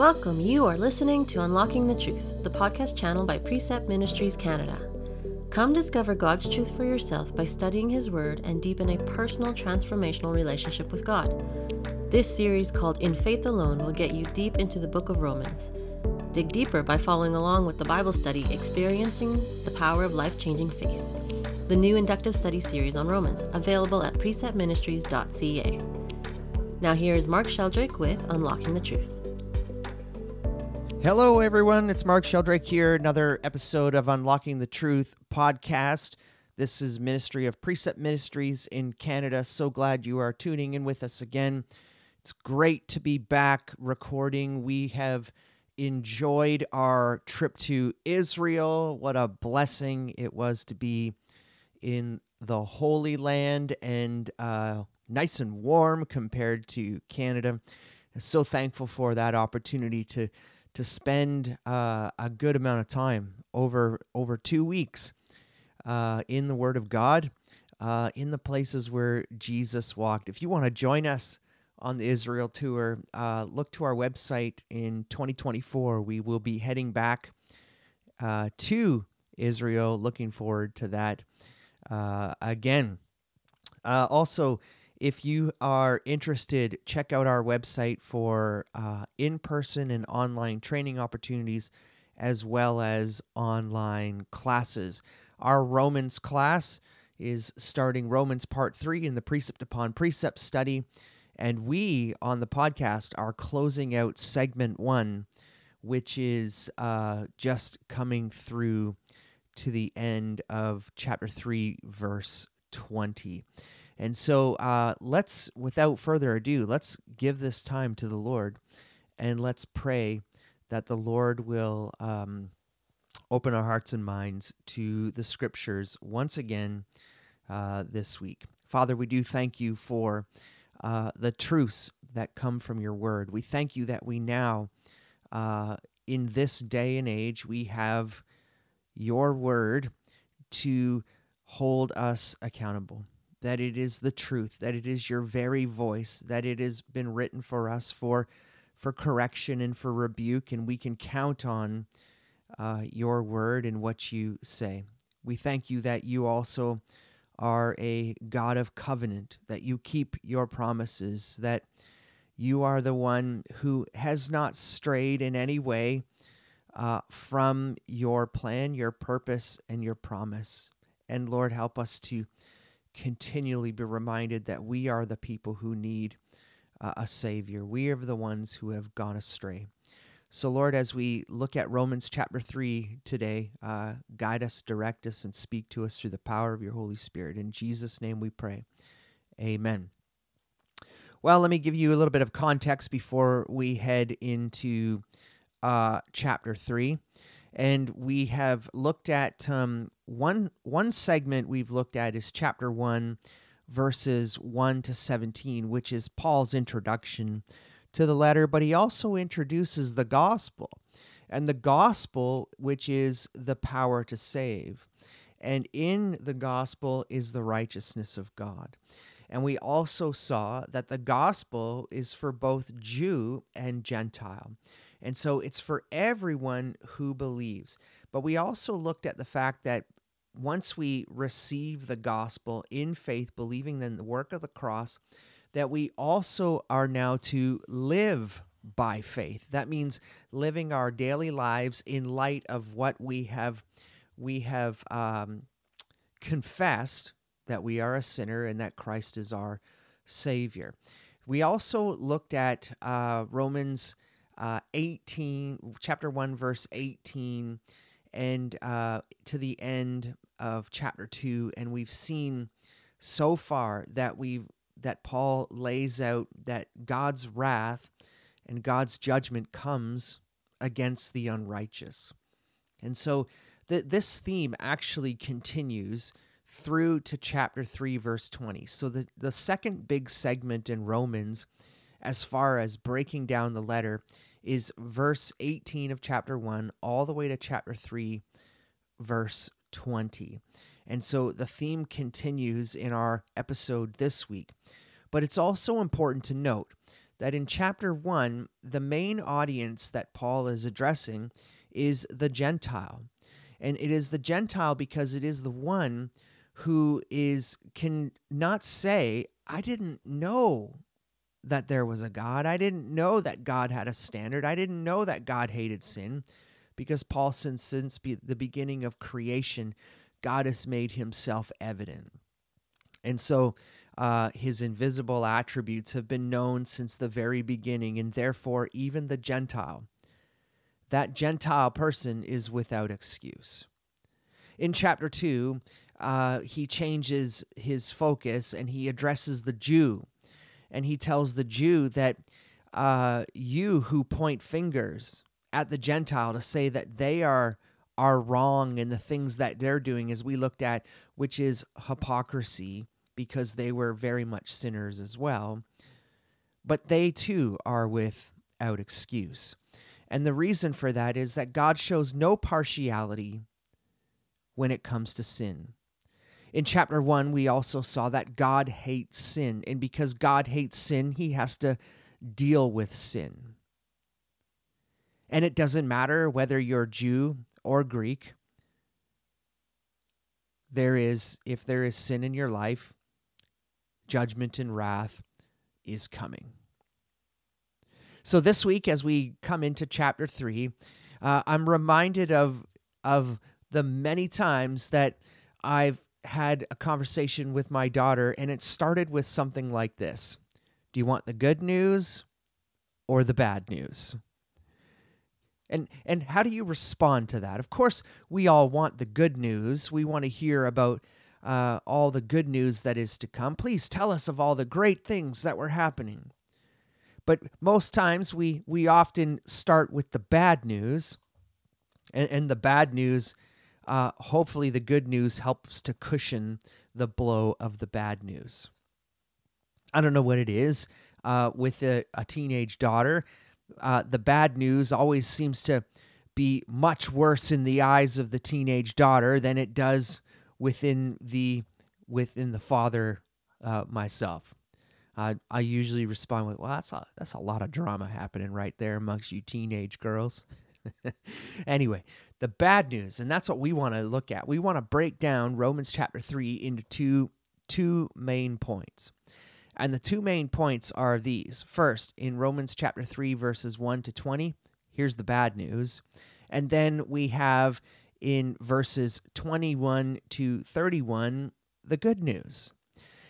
Welcome. You are listening to Unlocking the Truth, the podcast channel by Precept Ministries Canada. Come discover God's truth for yourself by studying His Word and deepen a personal transformational relationship with God. This series, called In Faith Alone, will get you deep into the book of Romans. Dig deeper by following along with the Bible study, Experiencing the Power of Life Changing Faith, the new inductive study series on Romans, available at preceptministries.ca. Now, here is Mark Sheldrake with Unlocking the Truth. Hello, everyone. It's Mark Sheldrake here. Another episode of Unlocking the Truth podcast. This is Ministry of Precept Ministries in Canada. So glad you are tuning in with us again. It's great to be back recording. We have enjoyed our trip to Israel. What a blessing it was to be in the Holy Land and uh, nice and warm compared to Canada. So thankful for that opportunity to to spend uh, a good amount of time over over two weeks uh, in the Word of God, uh, in the places where Jesus walked. If you want to join us on the Israel tour, uh, look to our website in 2024. We will be heading back uh, to Israel. Looking forward to that uh, again. also, if you are interested, check out our website for uh, in person and online training opportunities, as well as online classes. Our Romans class is starting Romans Part 3 in the Precept Upon Precept study. And we on the podcast are closing out segment one, which is uh, just coming through to the end of chapter 3, verse 20. And so uh, let's, without further ado, let's give this time to the Lord and let's pray that the Lord will um, open our hearts and minds to the scriptures once again uh, this week. Father, we do thank you for uh, the truths that come from your word. We thank you that we now, uh, in this day and age, we have your word to hold us accountable that it is the truth, that it is your very voice, that it has been written for us for for correction and for rebuke, and we can count on uh, your word and what you say. We thank you that you also are a God of covenant, that you keep your promises, that you are the one who has not strayed in any way uh, from your plan, your purpose, and your promise. And Lord, help us to continually be reminded that we are the people who need uh, a Savior. We are the ones who have gone astray. So, Lord, as we look at Romans chapter 3 today, uh, guide us, direct us, and speak to us through the power of your Holy Spirit. In Jesus' name we pray. Amen. Well, let me give you a little bit of context before we head into uh, chapter 3 and we have looked at um, one one segment we've looked at is chapter 1 verses 1 to 17 which is paul's introduction to the letter but he also introduces the gospel and the gospel which is the power to save. And in the gospel is the righteousness of god. And we also saw that the gospel is for both jew and gentile and so it's for everyone who believes. But we also looked at the fact that once we receive the gospel in faith, believing in the work of the cross, that we also are now to live by faith. That means living our daily lives in light of what we have we have um, confessed that we are a sinner and that Christ is our Savior. We also looked at uh, Romans uh, 18, chapter 1, verse 18, and uh, to the end of chapter 2. And we've seen so far that we've that Paul lays out that God's wrath and God's judgment comes against the unrighteous. And so th- this theme actually continues through to chapter 3, verse 20. So the, the second big segment in Romans, as far as breaking down the letter, is verse 18 of chapter 1 all the way to chapter 3, verse 20. And so the theme continues in our episode this week. But it's also important to note that in chapter 1, the main audience that Paul is addressing is the Gentile. And it is the Gentile because it is the one who is can not say, I didn't know that there was a God. I didn't know that God had a standard. I didn't know that God hated sin because Paul since since be, the beginning of creation, God has made himself evident. And so uh, his invisible attributes have been known since the very beginning, and therefore, even the Gentile, that Gentile person is without excuse. In chapter 2, uh, he changes his focus and he addresses the Jew. And he tells the Jew that uh, you who point fingers at the Gentile to say that they are are wrong in the things that they're doing, as we looked at, which is hypocrisy, because they were very much sinners as well. But they too are without excuse. And the reason for that is that God shows no partiality when it comes to sin. In chapter 1, we also saw that God hates sin. And because God hates sin, he has to deal with sin. And it doesn't matter whether you're Jew or Greek. There is, if there is sin in your life, judgment and wrath is coming. So this week, as we come into chapter three, uh, I'm reminded of of the many times that I've had a conversation with my daughter, and it started with something like this: Do you want the good news or the bad news? And and how do you respond to that? Of course, we all want the good news. We want to hear about uh, all the good news that is to come. Please tell us of all the great things that were happening. But most times we we often start with the bad news, and, and the bad news. Uh, hopefully, the good news helps to cushion the blow of the bad news. I don't know what it is uh, with a, a teenage daughter uh, the bad news always seems to be much worse in the eyes of the teenage daughter than it does within the within the father uh, myself. Uh, I usually respond with, "Well, that's a that's a lot of drama happening right there amongst you teenage girls." anyway, the bad news, and that's what we want to look at. We want to break down Romans chapter three into two two main points. And the two main points are these. First, in Romans chapter 3, verses 1 to 20, here's the bad news. And then we have in verses 21 to 31, the good news.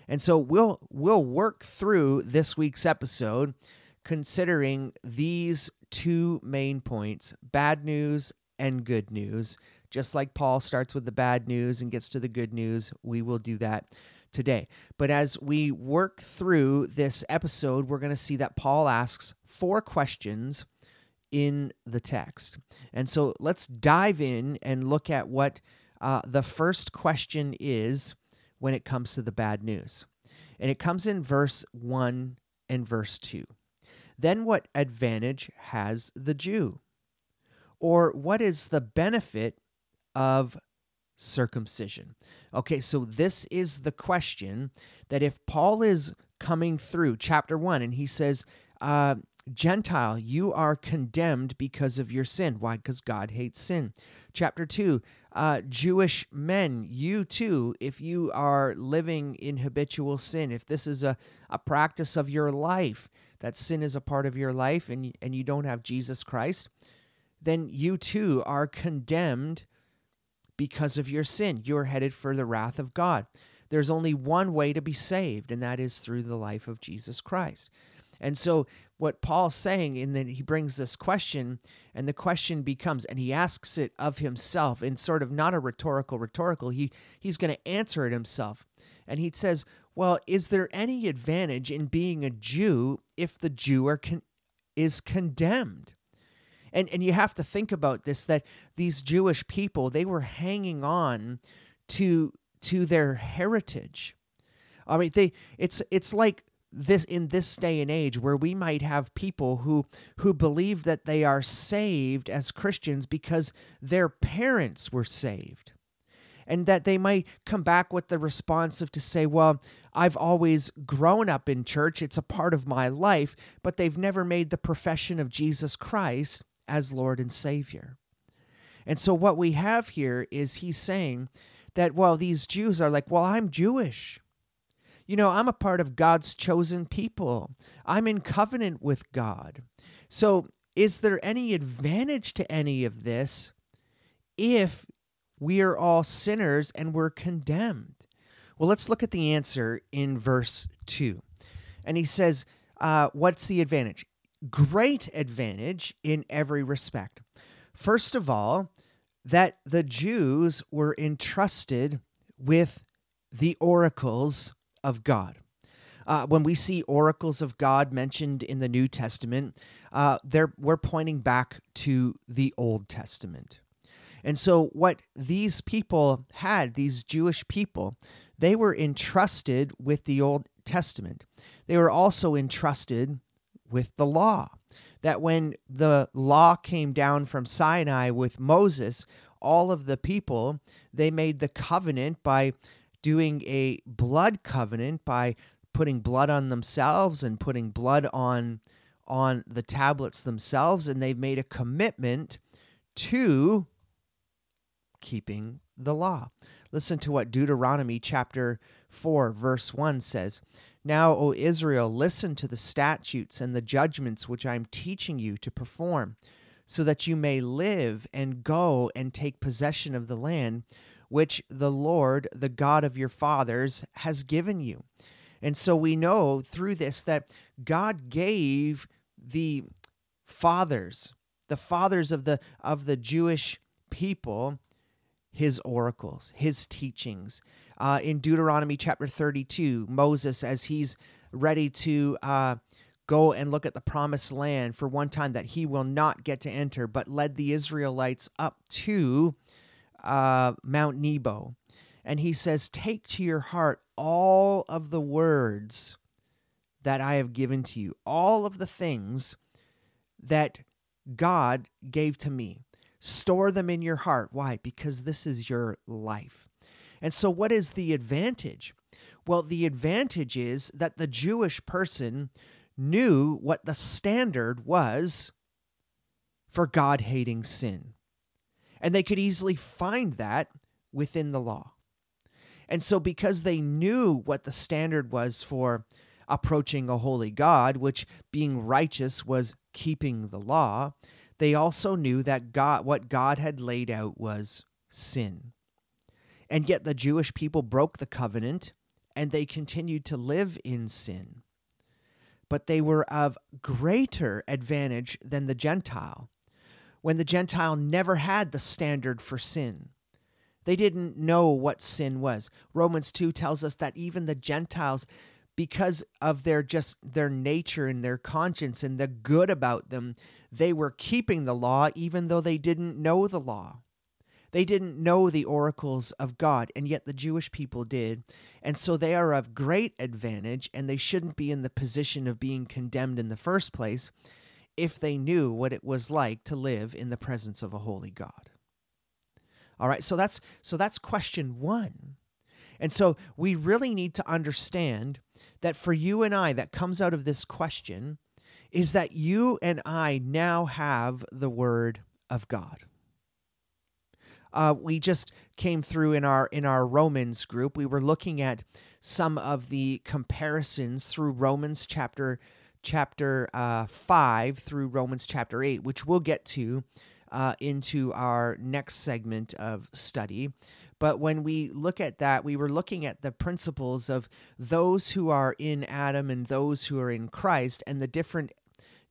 And so we'll we'll work through this week's episode considering these two main points, bad news and good news. Just like Paul starts with the bad news and gets to the good news, we will do that today. But as we work through this episode, we're going to see that Paul asks four questions in the text. And so let's dive in and look at what uh, the first question is when it comes to the bad news. And it comes in verse 1 and verse 2. Then what advantage has the Jew? Or what is the benefit of circumcision? Okay, so this is the question that if Paul is coming through chapter 1 and he says, uh, Gentile, you are condemned because of your sin. Why? Because God hates sin. Chapter 2, uh, Jewish men, you too, if you are living in habitual sin, if this is a, a practice of your life, that sin is a part of your life and, and you don't have Jesus Christ, then you too are condemned because of your sin. You're headed for the wrath of God. There's only one way to be saved, and that is through the life of Jesus Christ. And so, what Paul's saying, in that he brings this question, and the question becomes, and he asks it of himself in sort of not a rhetorical, rhetorical, he, he's going to answer it himself. And he says, Well, is there any advantage in being a Jew if the Jew are con- is condemned? And and you have to think about this that these Jewish people, they were hanging on to to their heritage. I mean, they it's it's like this in this day and age where we might have people who who believe that they are saved as Christians because their parents were saved. and that they might come back with the response of to say, well, I've always grown up in church, it's a part of my life, but they've never made the profession of Jesus Christ as Lord and Savior. And so what we have here is he's saying that, well, these Jews are like, well, I'm Jewish. You know, I'm a part of God's chosen people. I'm in covenant with God. So, is there any advantage to any of this if we are all sinners and we're condemned? Well, let's look at the answer in verse 2. And he says, uh, What's the advantage? Great advantage in every respect. First of all, that the Jews were entrusted with the oracles of God. Uh, when we see oracles of God mentioned in the New Testament, uh, we're pointing back to the Old Testament. And so, what these people had, these Jewish people, they were entrusted with the Old Testament. They were also entrusted with the law that when the law came down from Sinai with Moses, all of the people, they made the covenant by doing a blood covenant by putting blood on themselves and putting blood on on the tablets themselves and they've made a commitment to keeping the law. Listen to what Deuteronomy chapter 4 verse 1 says. Now, O Israel, listen to the statutes and the judgments which I am teaching you to perform, so that you may live and go and take possession of the land which the Lord, the God of your fathers, has given you. And so we know through this that God gave the fathers, the fathers of the of the Jewish people, his oracles, his teachings. Uh, in Deuteronomy chapter 32, Moses, as he's ready to uh, go and look at the promised land for one time that he will not get to enter, but led the Israelites up to uh, Mount Nebo. And he says, Take to your heart all of the words that I have given to you, all of the things that God gave to me. Store them in your heart. Why? Because this is your life. And so, what is the advantage? Well, the advantage is that the Jewish person knew what the standard was for God hating sin. And they could easily find that within the law. And so, because they knew what the standard was for approaching a holy God, which being righteous was keeping the law, they also knew that God, what God had laid out was sin. And yet the Jewish people broke the covenant and they continued to live in sin. But they were of greater advantage than the Gentile when the Gentile never had the standard for sin. They didn't know what sin was. Romans 2 tells us that even the Gentiles because of their just their nature and their conscience and the good about them, they were keeping the law even though they didn't know the law. They didn't know the oracles of God, and yet the Jewish people did. And so they are of great advantage, and they shouldn't be in the position of being condemned in the first place if they knew what it was like to live in the presence of a holy God. All right, so that's so that's question 1. And so we really need to understand that for you and I, that comes out of this question is that you and I now have the Word of God. Uh, we just came through in our in our Romans group. We were looking at some of the comparisons through Romans chapter chapter uh, five through Romans chapter eight, which we'll get to uh, into our next segment of study. But when we look at that, we were looking at the principles of those who are in Adam and those who are in Christ and the different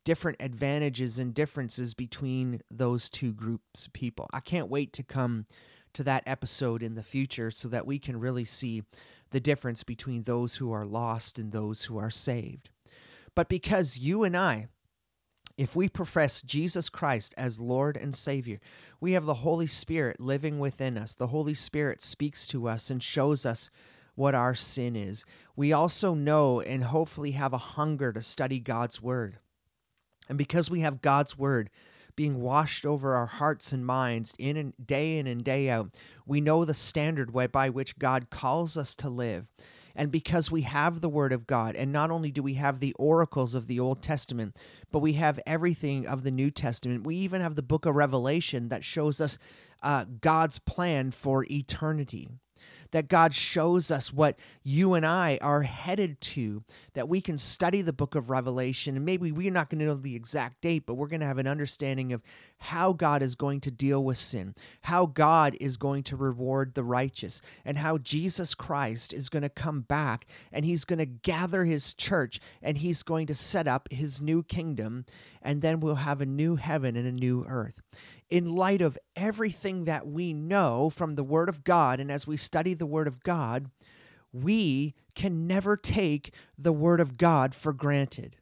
different advantages and differences between those two groups of people. I can't wait to come to that episode in the future so that we can really see the difference between those who are lost and those who are saved. But because you and I if we profess Jesus Christ as Lord and Savior, we have the Holy Spirit living within us. The Holy Spirit speaks to us and shows us what our sin is. We also know and hopefully have a hunger to study God's Word. And because we have God's Word being washed over our hearts and minds in and day in and day out. We know the standard by which God calls us to live. And because we have the Word of God, and not only do we have the oracles of the Old Testament, but we have everything of the New Testament, we even have the book of Revelation that shows us uh, God's plan for eternity that God shows us what you and I are headed to, that we can study the book of Revelation. And maybe we're not going to know the exact date, but we're going to have an understanding of how God is going to deal with sin, how God is going to reward the righteous, and how Jesus Christ is going to come back and he's going to gather his church and he's going to set up his new kingdom. And then we'll have a new heaven and a new earth in light of everything that we know from the Word of God, and as we study the Word of God, we can never take the Word of God for granted.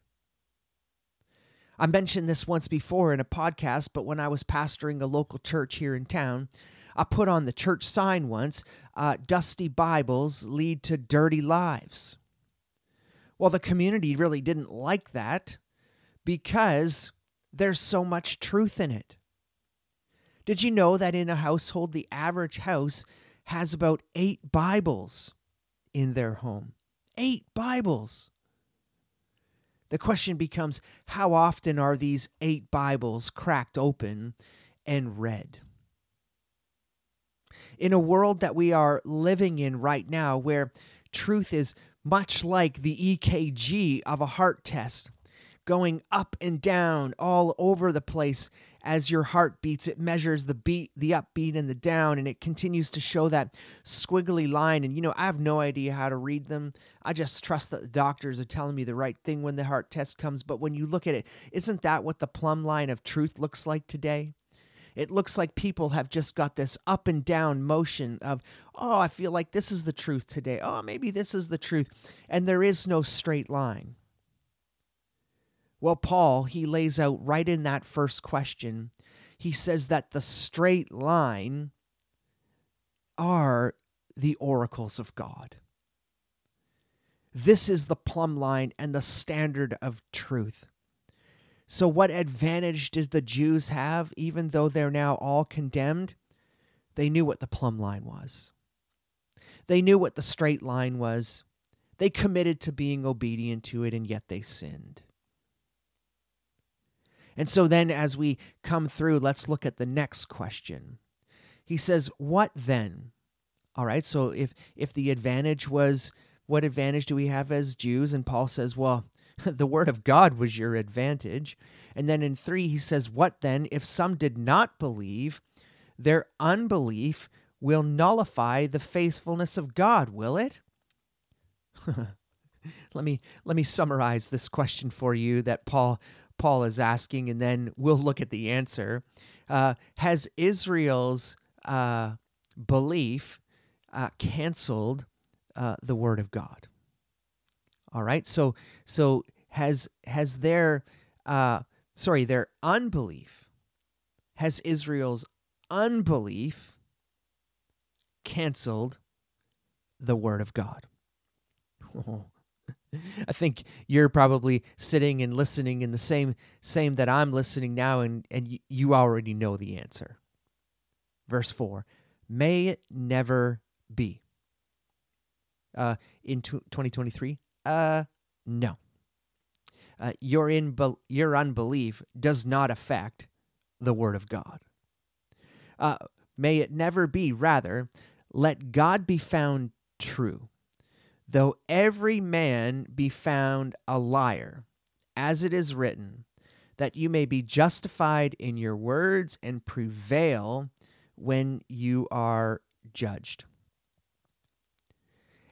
I mentioned this once before in a podcast, but when I was pastoring a local church here in town, I put on the church sign once uh, Dusty Bibles lead to dirty lives. Well, the community really didn't like that because there's so much truth in it. Did you know that in a household, the average house has about eight Bibles in their home? Eight Bibles. The question becomes how often are these eight Bibles cracked open and read? In a world that we are living in right now, where truth is much like the EKG of a heart test, going up and down all over the place as your heart beats it measures the beat the upbeat and the down and it continues to show that squiggly line. And you know i have no idea how to read them. I just trust that the doctors are telling me the right thing when the heart test comes. But when you look at it isn't that what the plumb line of truth looks like today? It looks like people have just got this up and down motion of oh i feel like this is the truth today. Oh maybe this is the truth. And there is no straight line well, Paul, he lays out right in that first question, he says that the straight line are the oracles of God. This is the plumb line and the standard of truth. So, what advantage does the Jews have, even though they're now all condemned? They knew what the plumb line was, they knew what the straight line was. They committed to being obedient to it, and yet they sinned. And so then, as we come through, let's look at the next question. He says, What then? All right, so if, if the advantage was, what advantage do we have as Jews? And Paul says, Well, the word of God was your advantage. And then in three, he says, What then if some did not believe? Their unbelief will nullify the faithfulness of God, will it? let me let me summarize this question for you that Paul Paul is asking, and then we'll look at the answer. Uh, has Israel's uh, belief uh, canceled uh, the word of God? All right. So so has has their uh, sorry their unbelief has Israel's unbelief canceled the word of God? I think you're probably sitting and listening in the same same that I'm listening now and and you already know the answer. Verse 4. May it never be. Uh in 2023? Uh no. Uh, your in your unbelief does not affect the word of God. Uh, may it never be. Rather, let God be found true Though every man be found a liar, as it is written, that you may be justified in your words and prevail when you are judged.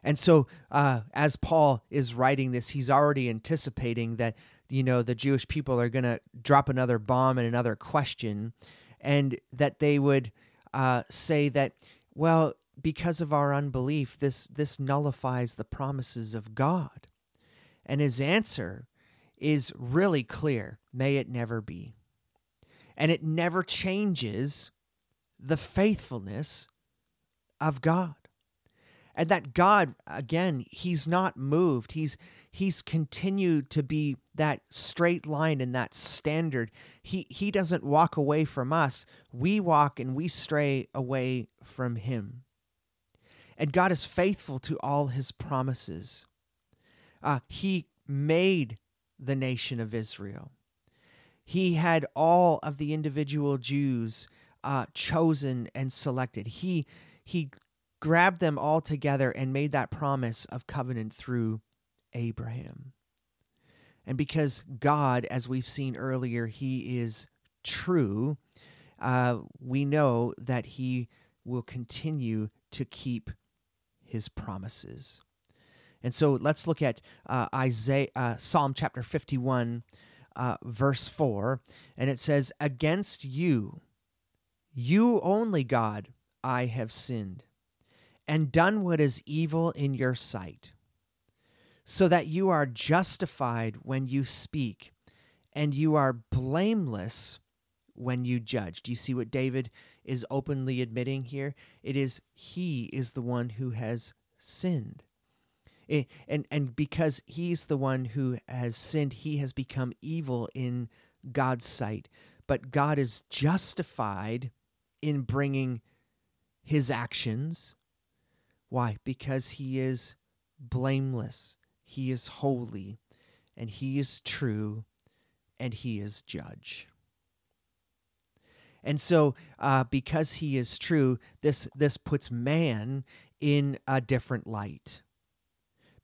And so, uh, as Paul is writing this, he's already anticipating that, you know, the Jewish people are going to drop another bomb and another question, and that they would uh, say that, well, because of our unbelief, this, this nullifies the promises of God. And his answer is really clear may it never be. And it never changes the faithfulness of God. And that God, again, he's not moved. He's he's continued to be that straight line and that standard. He he doesn't walk away from us. We walk and we stray away from him. And God is faithful to all his promises. Uh, he made the nation of Israel. He had all of the individual Jews uh, chosen and selected. He he grabbed them all together and made that promise of covenant through Abraham. And because God, as we've seen earlier, He is true, uh, we know that He will continue to keep His promises. And so let's look at uh, Isaiah, uh, Psalm chapter 51, uh, verse 4. And it says, Against you, you only, God, I have sinned, and done what is evil in your sight, so that you are justified when you speak, and you are blameless when you judge. Do you see what David is openly admitting here? It is he is the one who has sinned. It, and and because he's the one who has sinned, he has become evil in God's sight. But God is justified in bringing his actions. Why? Because he is blameless, he is holy, and he is true, and he is judge. And so, uh, because he is true, this this puts man in a different light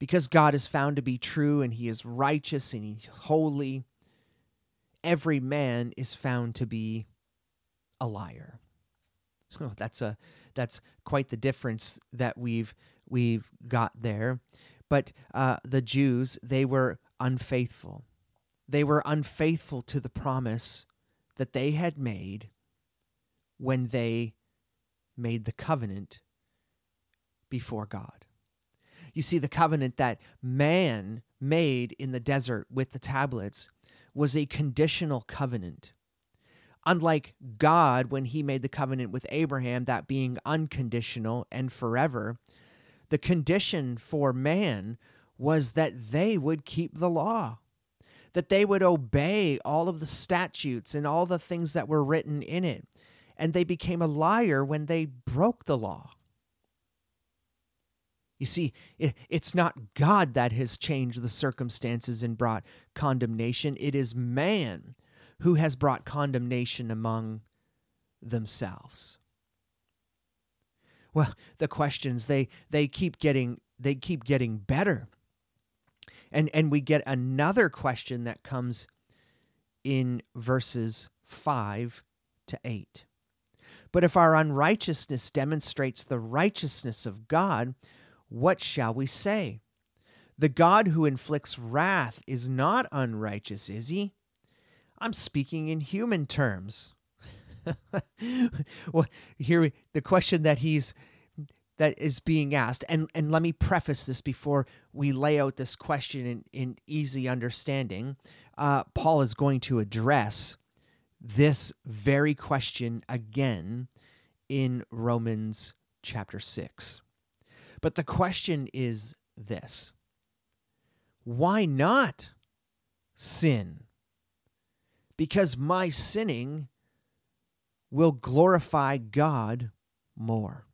because God is found to be true and he is righteous and he's holy, every man is found to be a liar. Oh, that's a that's quite the difference that we've we've got there. But uh, the Jews, they were unfaithful. They were unfaithful to the promise that they had made when they made the covenant before God. You see, the covenant that man made in the desert with the tablets was a conditional covenant. Unlike God, when he made the covenant with Abraham, that being unconditional and forever, the condition for man was that they would keep the law, that they would obey all of the statutes and all the things that were written in it. And they became a liar when they broke the law. You see, it's not God that has changed the circumstances and brought condemnation. It is man who has brought condemnation among themselves. Well, the questions they they keep getting they keep getting better. And and we get another question that comes in verses 5 to 8. But if our unrighteousness demonstrates the righteousness of God, what shall we say? The God who inflicts wrath is not unrighteous, is he? I'm speaking in human terms. well, here the question that he's that is being asked, and, and let me preface this before we lay out this question in, in easy understanding. Uh, Paul is going to address this very question again in Romans chapter 6. But the question is this why not sin? Because my sinning will glorify God more.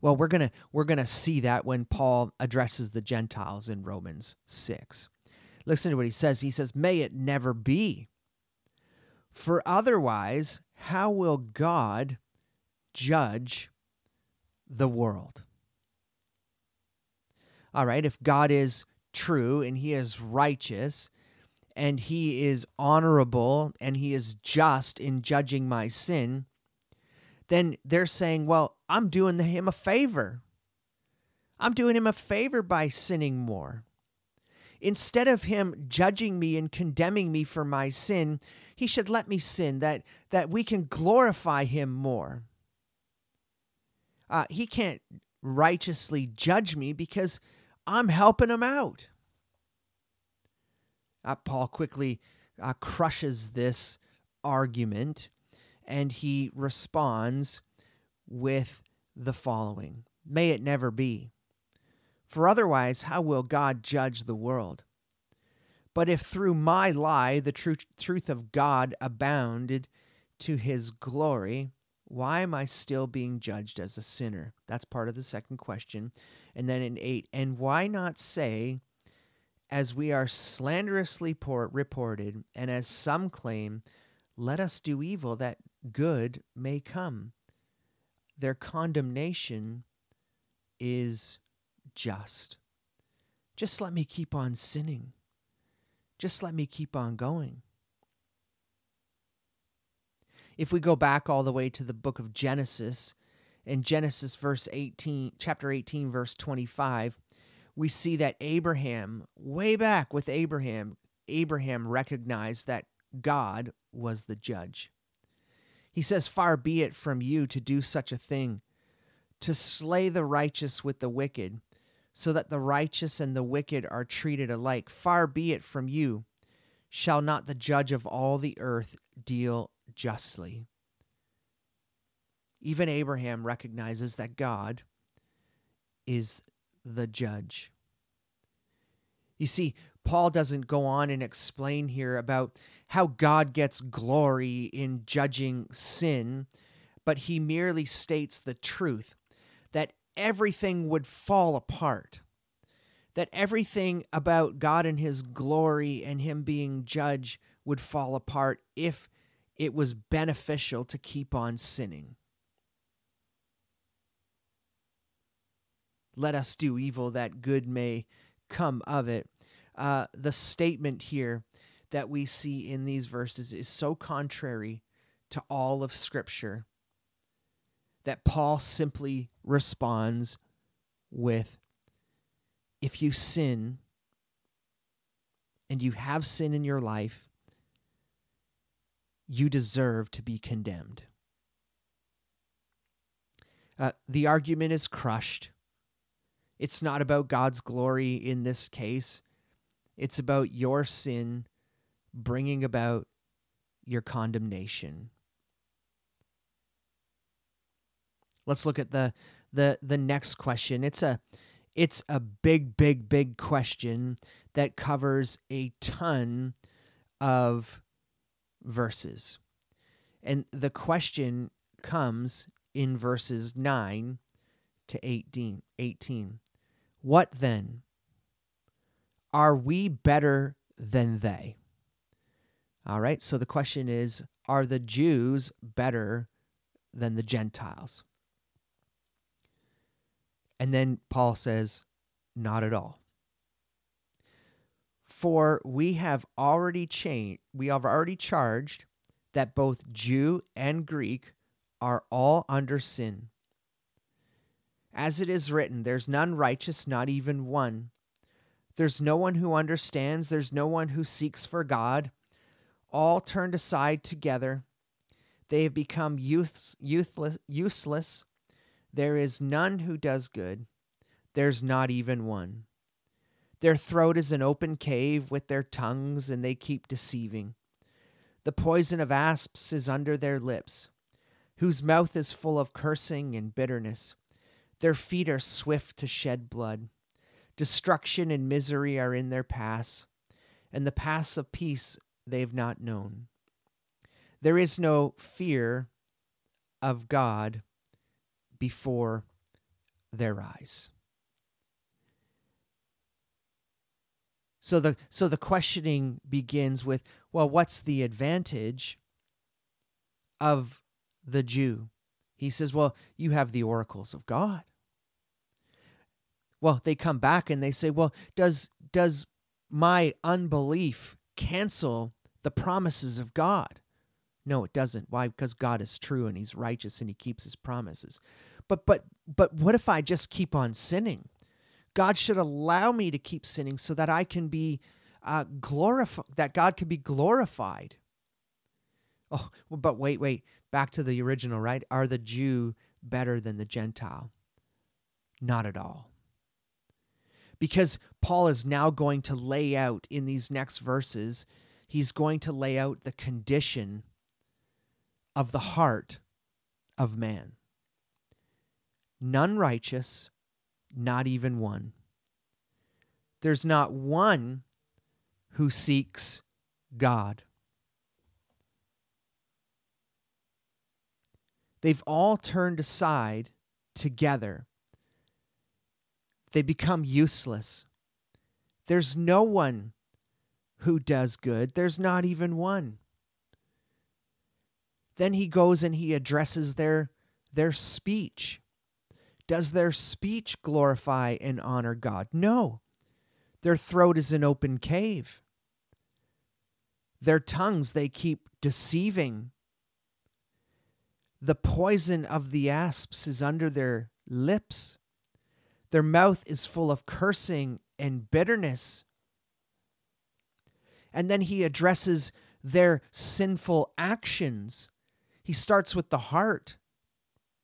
Well, we're going to we're going to see that when Paul addresses the Gentiles in Romans 6. Listen to what he says. He says, "May it never be. For otherwise, how will God judge the world. All right, if God is true and he is righteous and he is honorable and he is just in judging my sin, then they're saying, well, I'm doing him a favor. I'm doing him a favor by sinning more. Instead of him judging me and condemning me for my sin, he should let me sin that that we can glorify him more uh, he can't righteously judge me because I'm helping him out. Uh, Paul quickly uh, crushes this argument and he responds with the following May it never be. For otherwise, how will God judge the world? But if through my lie the tr- truth of God abounded to his glory, why am I still being judged as a sinner? That's part of the second question. And then in 8, and why not say, as we are slanderously reported, and as some claim, let us do evil that good may come? Their condemnation is just. Just let me keep on sinning. Just let me keep on going. If we go back all the way to the book of Genesis, in Genesis verse 18, chapter 18 verse 25, we see that Abraham, way back with Abraham, Abraham recognized that God was the judge. He says, Far be it from you to do such a thing, to slay the righteous with the wicked, so that the righteous and the wicked are treated alike. Far be it from you. Shall not the judge of all the earth deal justly? Even Abraham recognizes that God is the judge. You see, Paul doesn't go on and explain here about how God gets glory in judging sin, but he merely states the truth everything would fall apart. That everything about God and his glory and him being judge would fall apart if it was beneficial to keep on sinning. Let us do evil that good may come of it. Uh, the statement here that we see in these verses is so contrary to all of Scripture that Paul simply responds with If you sin and you have sin in your life, you deserve to be condemned. Uh, the argument is crushed. It's not about God's glory in this case, it's about your sin bringing about your condemnation. Let's look at the the the next question. It's a it's a big big big question that covers a ton of verses. And the question comes in verses 9 to 18. 18. What then? Are we better than they? All right, so the question is Are the Jews better than the Gentiles? And then Paul says, Not at all. For we have already changed, we have already charged that both Jew and Greek are all under sin. As it is written, there's none righteous, not even one. There's no one who understands, there's no one who seeks for God. All turned aside together. They have become youths, youthless, useless. There is none who does good. There's not even one. Their throat is an open cave with their tongues, and they keep deceiving. The poison of asps is under their lips, whose mouth is full of cursing and bitterness. Their feet are swift to shed blood. Destruction and misery are in their paths, and the paths of peace they've not known. There is no fear of God before their eyes. So the so the questioning begins with, well, what's the advantage of the Jew? He says, well, you have the oracles of God. Well, they come back and they say, well, does does my unbelief cancel the promises of God? No, it doesn't. Why? Because God is true and he's righteous and he keeps his promises. But but but what if I just keep on sinning? God should allow me to keep sinning so that I can be uh, glorified, that God can be glorified. Oh, but wait, wait. Back to the original, right? Are the Jew better than the Gentile? Not at all. Because Paul is now going to lay out in these next verses, he's going to lay out the condition of the heart of man. None righteous, not even one. there's not one who seeks God. They've all turned aside together. They become useless. There's no one who does good, there's not even one. Then he goes and he addresses their, their speech. Does their speech glorify and honor God? No. Their throat is an open cave. Their tongues they keep deceiving. The poison of the asps is under their lips. Their mouth is full of cursing and bitterness. And then he addresses their sinful actions. He starts with the heart,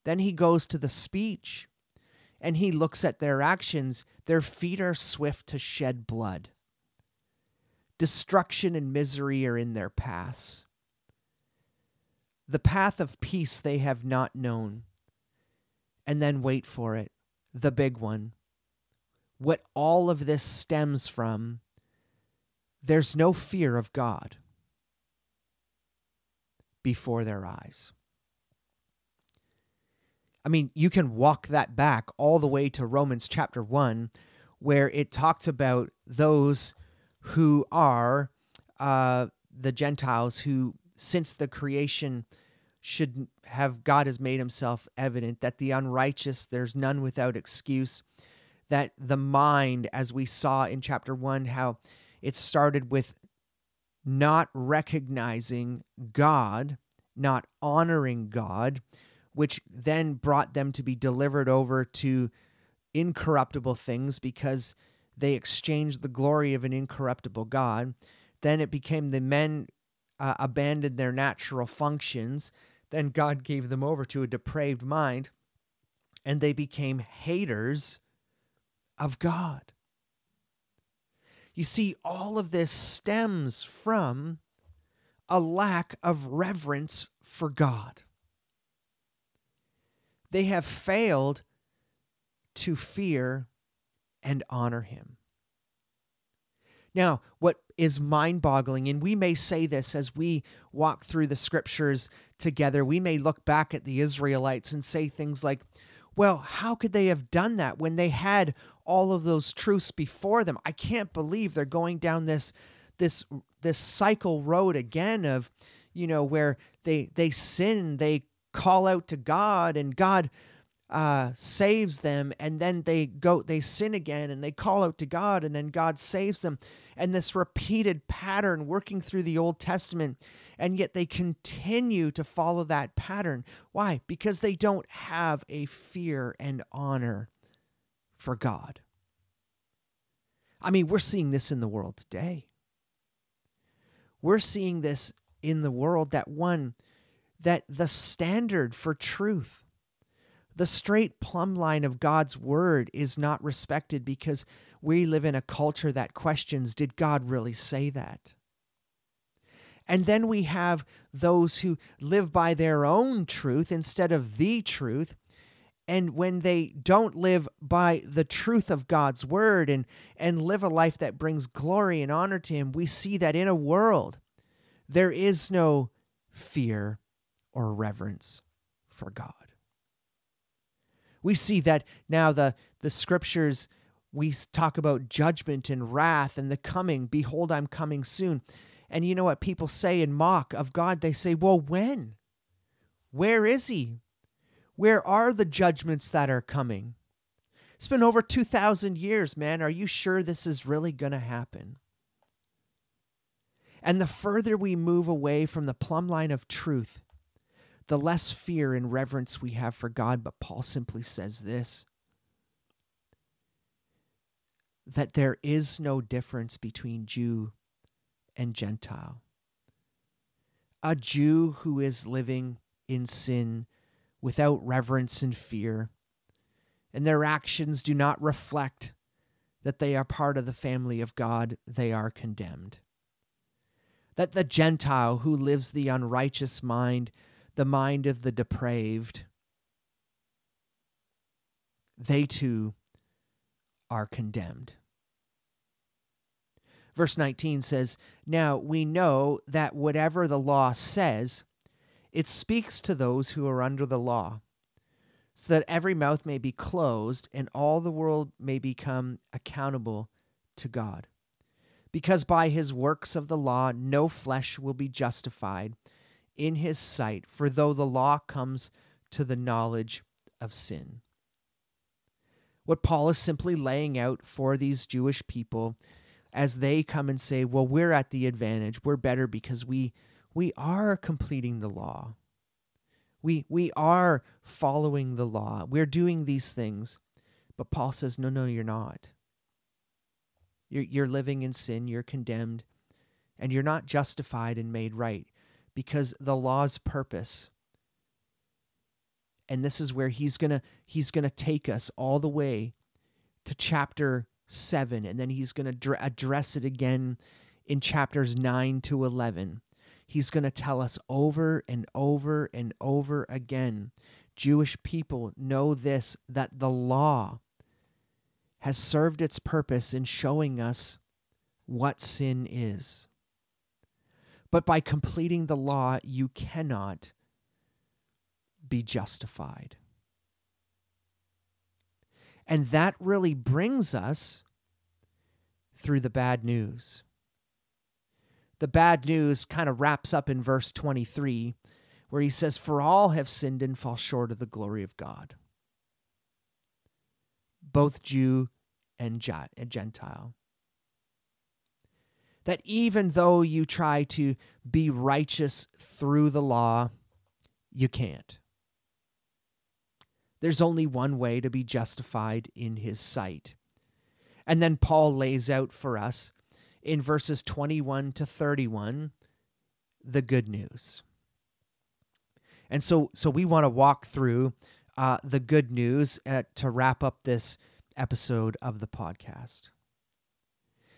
then he goes to the speech, and he looks at their actions. Their feet are swift to shed blood. Destruction and misery are in their paths. The path of peace they have not known. And then wait for it, the big one. What all of this stems from, there's no fear of God before their eyes. I mean, you can walk that back all the way to Romans chapter 1, where it talked about those who are uh, the Gentiles who, since the creation, should have God has made himself evident, that the unrighteous, there's none without excuse, that the mind, as we saw in chapter 1, how it started with not recognizing God, not honoring God, which then brought them to be delivered over to incorruptible things because they exchanged the glory of an incorruptible God. Then it became the men uh, abandoned their natural functions. Then God gave them over to a depraved mind, and they became haters of God. You see, all of this stems from a lack of reverence for God. They have failed to fear and honor Him. Now, what is mind boggling, and we may say this as we walk through the scriptures together, we may look back at the Israelites and say things like, well, how could they have done that when they had all of those truths before them? I can't believe they're going down this this this cycle road again of you know where they they sin they call out to god and god uh, saves them and then they go they sin again and they call out to god and then god saves them. And this repeated pattern working through the old testament and yet they continue to follow that pattern. Why? Because they don't have a fear and honor for god. I mean we're seeing this in the world today. We're seeing this in the world that one, that the standard for truth, the straight plumb line of God's word is not respected because we live in a culture that questions did God really say that? And then we have those who live by their own truth instead of the truth. And when they don't live by the truth of God's word and, and live a life that brings glory and honor to Him, we see that in a world there is no fear or reverence for God. We see that now the, the scriptures, we talk about judgment and wrath and the coming. Behold, I'm coming soon. And you know what people say in mock of God? They say, Well, when? Where is He? Where are the judgments that are coming? It's been over 2,000 years, man. Are you sure this is really going to happen? And the further we move away from the plumb line of truth, the less fear and reverence we have for God. But Paul simply says this that there is no difference between Jew and Gentile. A Jew who is living in sin without reverence and fear, and their actions do not reflect that they are part of the family of God, they are condemned that the Gentile who lives the unrighteous mind, the mind of the depraved, they too are condemned. Verse 19 says, Now we know that whatever the law says, it speaks to those who are under the law, so that every mouth may be closed and all the world may become accountable to God. Because by his works of the law, no flesh will be justified in his sight, for though the law comes to the knowledge of sin. What Paul is simply laying out for these Jewish people as they come and say, well, we're at the advantage. We're better because we we are completing the law. We we are following the law. We're doing these things. But Paul says, no, no, you're not. You're, you're living in sin. You're condemned. And you're not justified and made right because the law's purpose and this is where he's going to he's going to take us all the way to chapter 7 and then he's going to dr- address it again in chapters 9 to 11 he's going to tell us over and over and over again jewish people know this that the law has served its purpose in showing us what sin is but by completing the law you cannot be justified and that really brings us through the bad news. The bad news kind of wraps up in verse 23, where he says, For all have sinned and fall short of the glory of God, both Jew and Gentile. That even though you try to be righteous through the law, you can't. There's only one way to be justified in his sight. And then Paul lays out for us in verses 21 to 31 the good news. And so, so we want to walk through uh, the good news uh, to wrap up this episode of the podcast.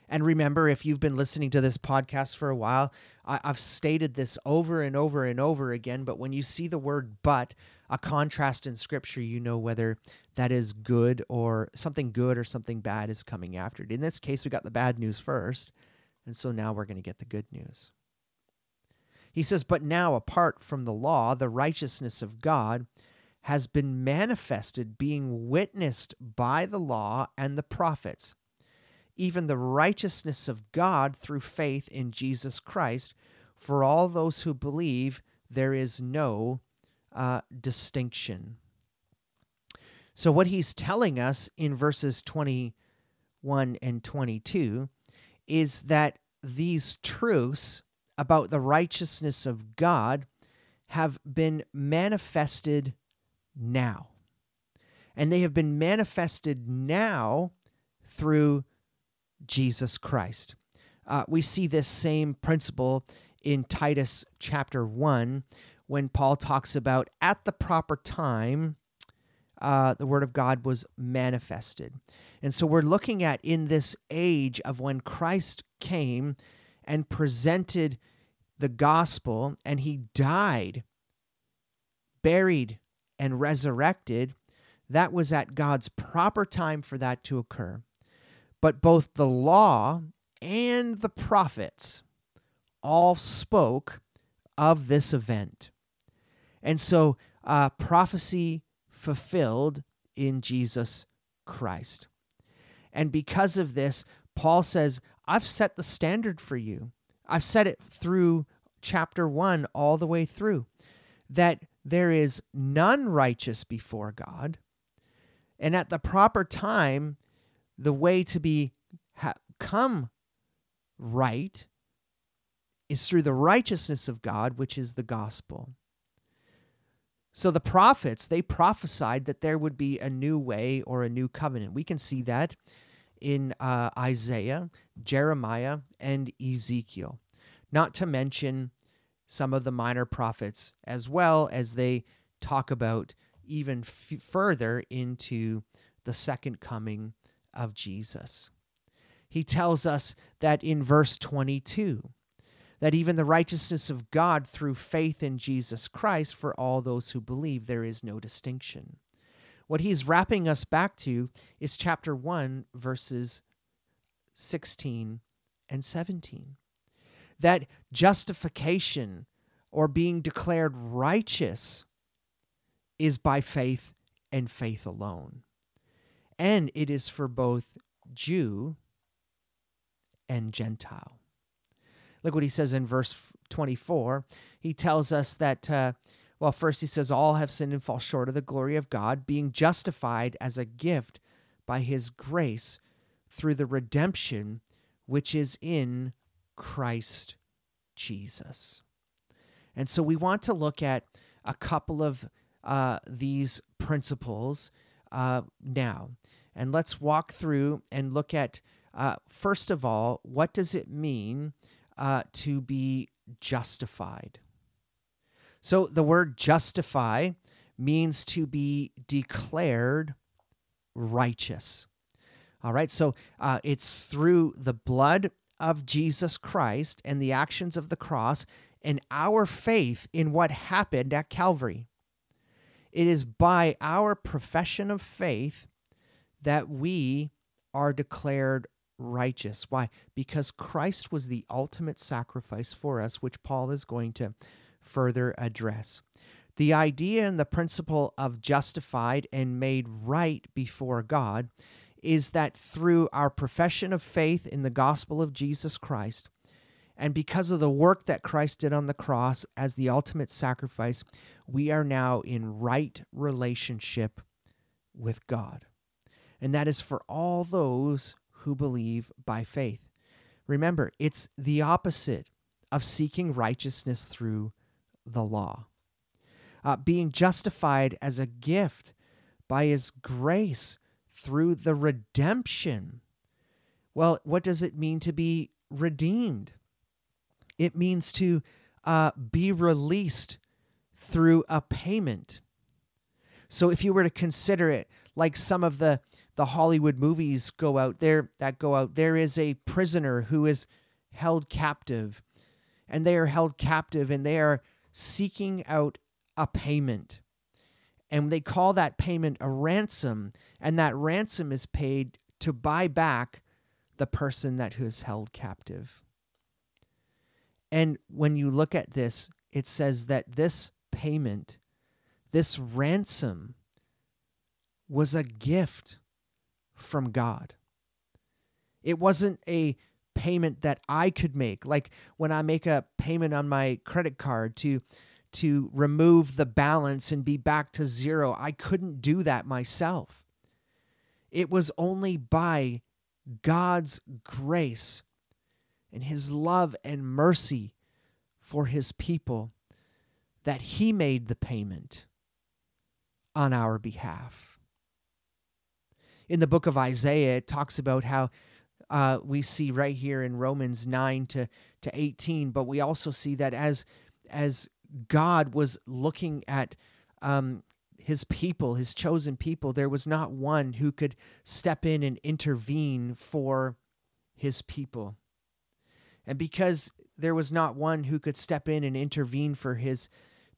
And remember, if you've been listening to this podcast for a while, I, have stated this over and over and over again. But when you see the word but, a contrast in scripture, you know whether that is good or something good or something bad is coming after it. In this case, we got the bad news first. And so now we're going to get the good news. He says, But now, apart from the law, the righteousness of God has been manifested, being witnessed by the law and the prophets even the righteousness of God through faith in Jesus Christ. For all those who believe, there is no uh, distinction. So, what he's telling us in verses 21 and 22 is that these truths about the righteousness of God have been manifested now. And they have been manifested now through Jesus Christ. Uh, we see this same principle in Titus chapter 1 when Paul talks about at the proper time, uh, the word of God was manifested. And so we're looking at in this age of when Christ came and presented the gospel and he died, buried, and resurrected. That was at God's proper time for that to occur. But both the law and the prophets all spoke of this event. And so, uh, prophecy fulfilled in Jesus Christ. And because of this, Paul says, I've set the standard for you. I've set it through chapter one all the way through that there is none righteous before God. And at the proper time, the way to be ha- come right is through the righteousness of God, which is the gospel. So the prophets, they prophesied that there would be a new way or a new covenant. We can see that in uh, Isaiah, Jeremiah, and Ezekiel. Not to mention some of the minor prophets as well as they talk about even f- further into the second coming of Jesus. He tells us that in verse 22 that even the righteousness of God through faith in Jesus Christ for all those who believe there is no distinction. What he's wrapping us back to is chapter 1 verses 16 and 17. That justification or being declared righteous is by faith and faith alone. And it is for both Jew and Gentile. Look what he says in verse 24. He tells us that, uh, well, first he says, All have sinned and fall short of the glory of God, being justified as a gift by his grace through the redemption which is in Christ Jesus. And so we want to look at a couple of uh, these principles uh, now. And let's walk through and look at, uh, first of all, what does it mean uh, to be justified? So the word justify means to be declared righteous. All right, so uh, it's through the blood of Jesus Christ and the actions of the cross and our faith in what happened at Calvary. It is by our profession of faith that we are declared righteous. Why? Because Christ was the ultimate sacrifice for us, which Paul is going to further address. The idea and the principle of justified and made right before God is that through our profession of faith in the gospel of Jesus Christ, and because of the work that Christ did on the cross as the ultimate sacrifice, we are now in right relationship with God. And that is for all those who believe by faith. Remember, it's the opposite of seeking righteousness through the law. Uh, being justified as a gift by his grace through the redemption. Well, what does it mean to be redeemed? It means to uh, be released through a payment. So if you were to consider it like some of the the Hollywood movies go out there that go out there is a prisoner who is held captive and they are held captive and they are seeking out a payment. And they call that payment a ransom and that ransom is paid to buy back the person that who is held captive. And when you look at this, it says that this payment, this ransom, was a gift from God. It wasn't a payment that I could make. Like when I make a payment on my credit card to to remove the balance and be back to zero, I couldn't do that myself. It was only by God's grace and his love and mercy for his people that he made the payment on our behalf. In the book of Isaiah, it talks about how uh, we see right here in Romans 9 to, to 18, but we also see that as, as God was looking at um, his people, his chosen people, there was not one who could step in and intervene for his people. And because there was not one who could step in and intervene for his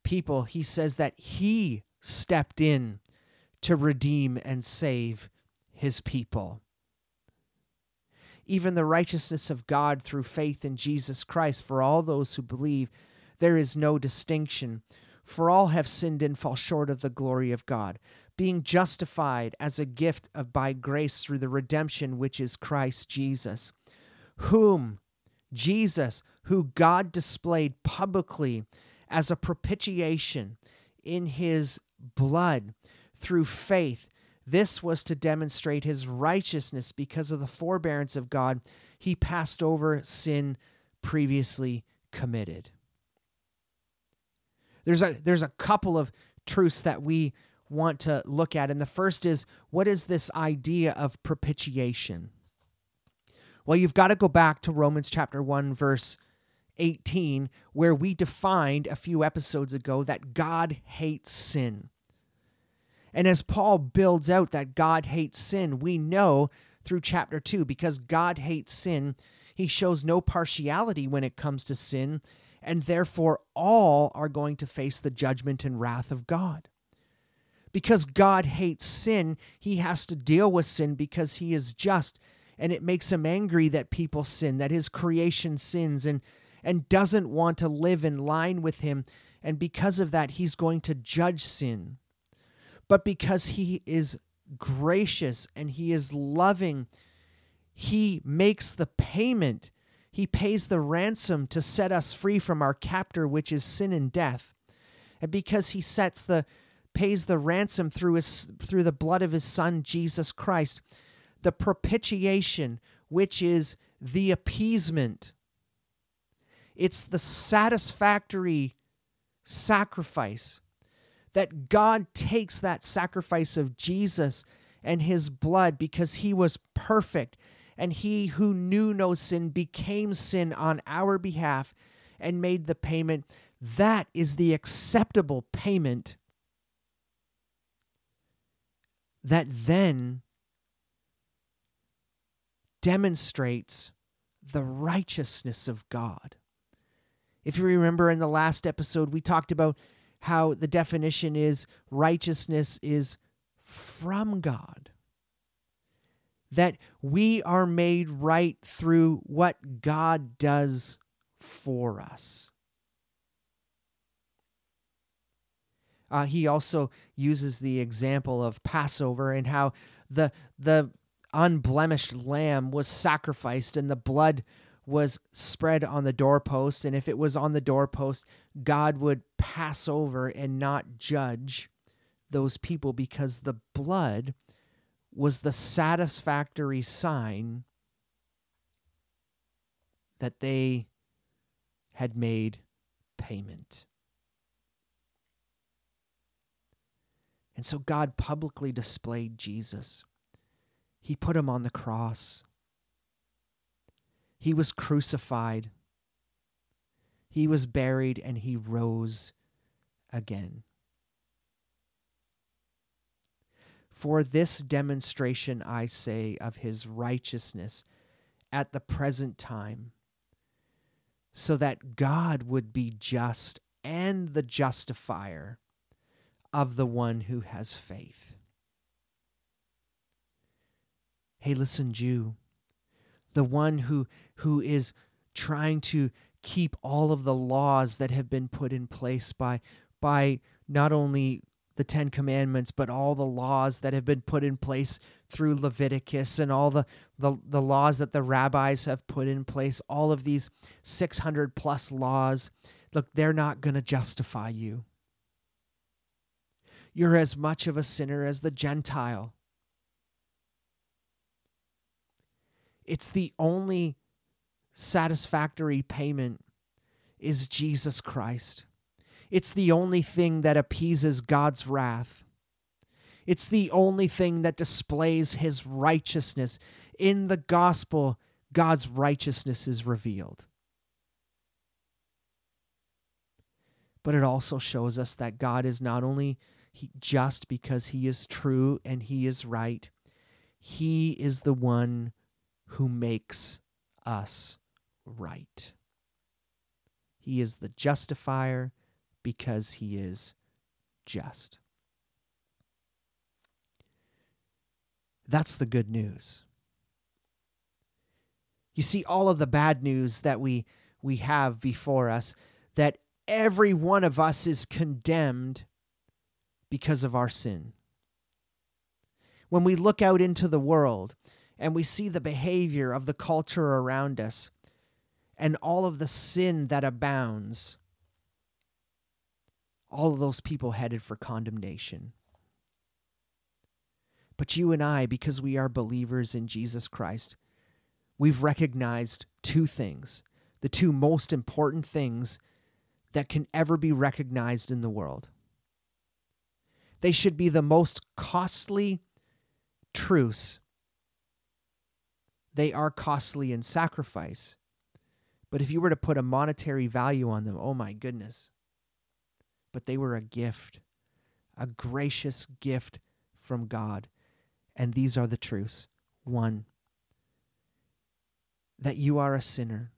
people, he says that he stepped in to redeem and save his people. Even the righteousness of God through faith in Jesus Christ for all those who believe, there is no distinction. For all have sinned and fall short of the glory of God, being justified as a gift of by grace through the redemption which is Christ Jesus, whom Jesus, who God displayed publicly as a propitiation in his blood through faith. This was to demonstrate his righteousness because of the forbearance of God. He passed over sin previously committed. There's a there's a couple of truths that we want to look at and the first is what is this idea of propitiation? Well, you've got to go back to Romans chapter 1, verse 18, where we defined a few episodes ago that God hates sin. And as Paul builds out that God hates sin, we know through chapter 2, because God hates sin, he shows no partiality when it comes to sin, and therefore all are going to face the judgment and wrath of God. Because God hates sin, he has to deal with sin because he is just and it makes him angry that people sin, that his creation sins and and doesn't want to live in line with him and because of that he's going to judge sin. But because he is gracious and he is loving, he makes the payment. He pays the ransom to set us free from our captor which is sin and death. And because he sets the pays the ransom through his through the blood of his son Jesus Christ, the propitiation, which is the appeasement. It's the satisfactory sacrifice that God takes that sacrifice of Jesus and his blood because he was perfect and he who knew no sin became sin on our behalf and made the payment. That is the acceptable payment that then demonstrates the righteousness of God. If you remember in the last episode, we talked about how the definition is righteousness is from God. That we are made right through what God does for us. Uh, he also uses the example of Passover and how the the unblemished lamb was sacrificed and the blood was spread on the doorpost. And if it was on the doorpost, God would pass over and not judge those people because the blood was the satisfactory sign that they had made payment. And so God publicly displayed Jesus. He put him on the cross. He was crucified. He was buried and he rose again. For this demonstration, I say, of his righteousness at the present time, so that God would be just and the justifier of the one who has faith. Hey, listen, Jew, the one who, who is trying to keep all of the laws that have been put in place by, by not only the Ten Commandments, but all the laws that have been put in place through Leviticus and all the, the, the laws that the rabbis have put in place, all of these 600 plus laws. Look, they're not going to justify you. You're as much of a sinner as the Gentile. It's the only satisfactory payment is Jesus Christ. It's the only thing that appeases God's wrath. It's the only thing that displays his righteousness. In the gospel, God's righteousness is revealed. But it also shows us that God is not only just because he is true and he is right, he is the one who makes us right. He is the justifier because he is just. That's the good news. You see, all of the bad news that we, we have before us, that every one of us is condemned because of our sin. When we look out into the world and we see the behavior of the culture around us and all of the sin that abounds, all of those people headed for condemnation. But you and I, because we are believers in Jesus Christ, we've recognized two things the two most important things that can ever be recognized in the world. They should be the most costly truths they are costly in sacrifice. But if you were to put a monetary value on them, oh my goodness. But they were a gift, a gracious gift from God. And these are the truths. One, that you are a sinner,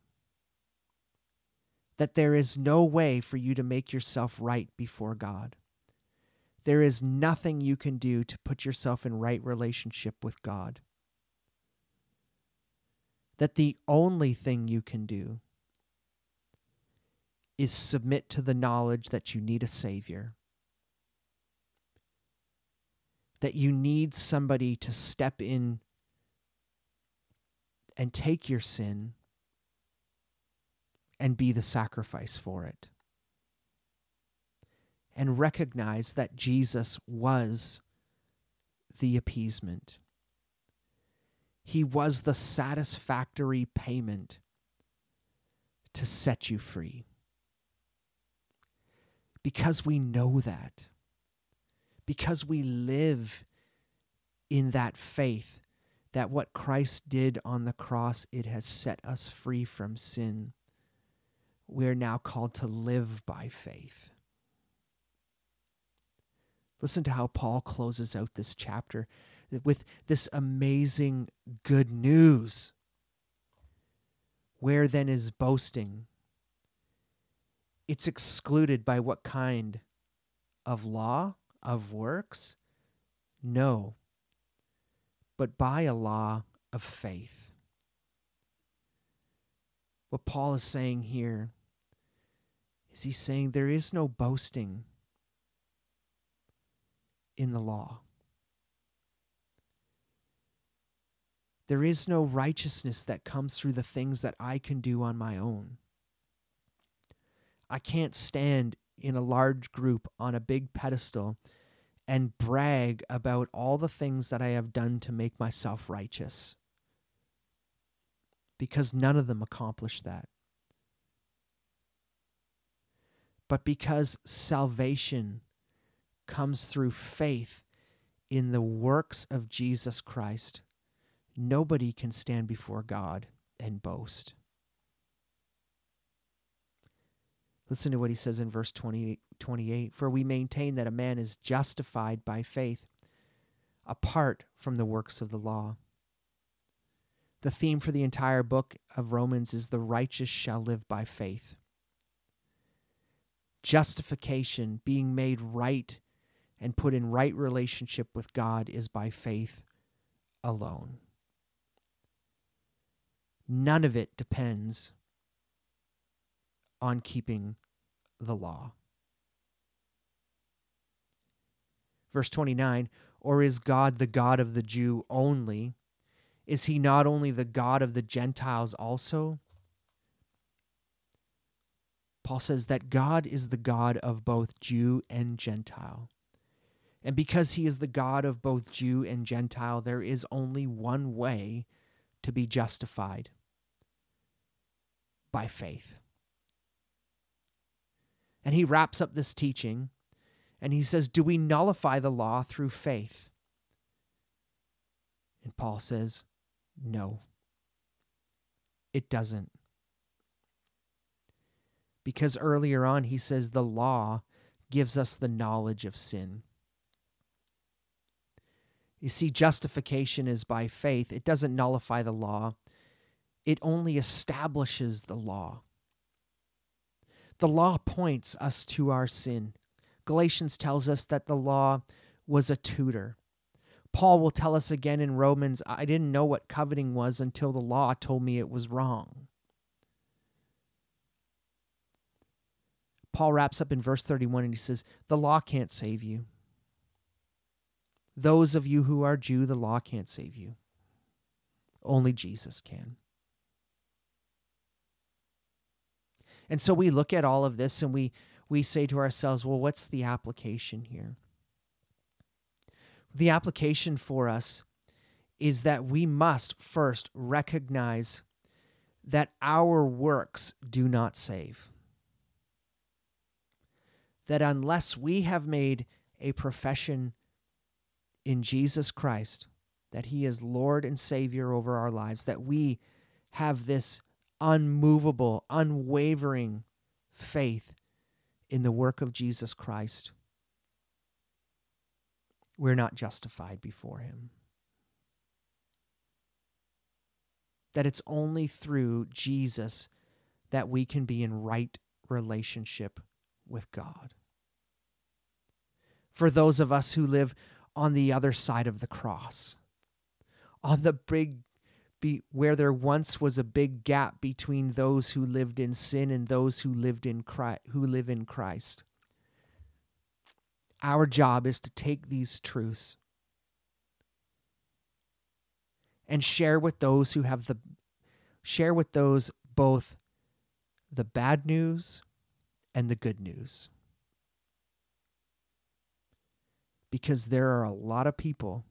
that there is no way for you to make yourself right before God. There is nothing you can do to put yourself in right relationship with God. That the only thing you can do is submit to the knowledge that you need a Savior, that you need somebody to step in and take your sin and be the sacrifice for it. And recognize that Jesus was the appeasement. He was the satisfactory payment to set you free. Because we know that, because we live in that faith that what Christ did on the cross, it has set us free from sin. We're now called to live by faith. Listen to how Paul closes out this chapter with this amazing good news. Where then is boasting? It's excluded by what kind of law, of works? No, but by a law of faith. What Paul is saying here is he's saying there is no boasting in the law. There is no righteousness that comes through the things that I can do on my own. I can't stand in a large group on a big pedestal and brag about all the things that I have done to make myself righteous. Because none of them accomplish that. But because salvation comes through faith in the works of Jesus Christ, nobody can stand before God and boast. Listen to what he says in verse 20, 28 For we maintain that a man is justified by faith apart from the works of the law. The theme for the entire book of Romans is the righteous shall live by faith. Justification, being made right and put in right relationship with God, is by faith alone. None of it depends on keeping the law. Verse 29 Or is God the God of the Jew only? Is he not only the God of the Gentiles also? Paul says that God is the God of both Jew and Gentile. And because he is the God of both Jew and Gentile, there is only one way to be justified by faith. And he wraps up this teaching and he says, Do we nullify the law through faith? And Paul says, No, it doesn't. Because earlier on, he says the law gives us the knowledge of sin. You see, justification is by faith, it doesn't nullify the law, it only establishes the law. The law points us to our sin. Galatians tells us that the law was a tutor. Paul will tell us again in Romans, I didn't know what coveting was until the law told me it was wrong. Paul wraps up in verse 31 and he says, The law can't save you. Those of you who are Jew, the law can't save you. Only Jesus can. And so we look at all of this and we we say to ourselves, well, what's the application here? The application for us is that we must first recognize that our works do not save. That unless we have made a profession in Jesus Christ, that He is Lord and Savior over our lives, that we have this unmovable, unwavering faith in the work of Jesus Christ, we're not justified before Him. That it's only through Jesus that we can be in right relationship with God. For those of us who live on the other side of the cross, on the big be where there once was a big gap between those who lived in sin and those who lived in Christ, who live in Christ. Our job is to take these truths and share with those who have the share with those both the bad news and the good news. Because there are a lot of people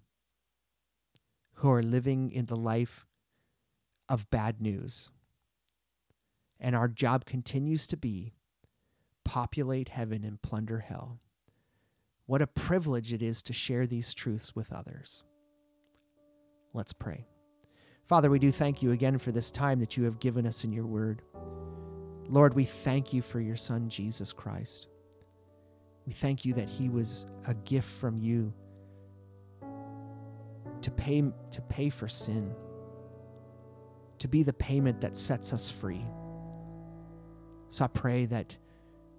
who are living in the life of bad news. And our job continues to be populate heaven and plunder hell. What a privilege it is to share these truths with others. Let's pray. Father, we do thank you again for this time that you have given us in your word. Lord, we thank you for your Son, Jesus Christ. We thank you that he was a gift from you to pay, to pay for sin, to be the payment that sets us free. So I pray that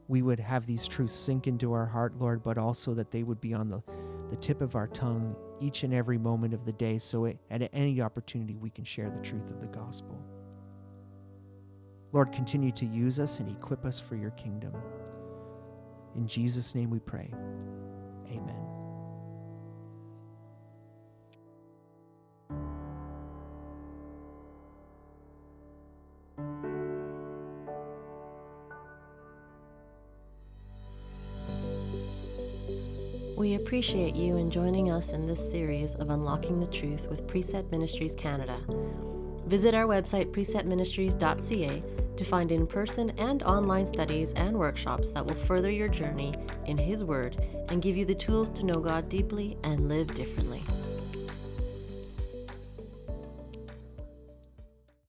we would have these truths sink into our heart, Lord, but also that they would be on the, the tip of our tongue each and every moment of the day so it, at any opportunity we can share the truth of the gospel. Lord, continue to use us and equip us for your kingdom. In Jesus' name we pray. Appreciate you in joining us in this series of Unlocking the Truth with Precept Ministries Canada. Visit our website, preceptministries.ca, to find in person and online studies and workshops that will further your journey in His Word and give you the tools to know God deeply and live differently.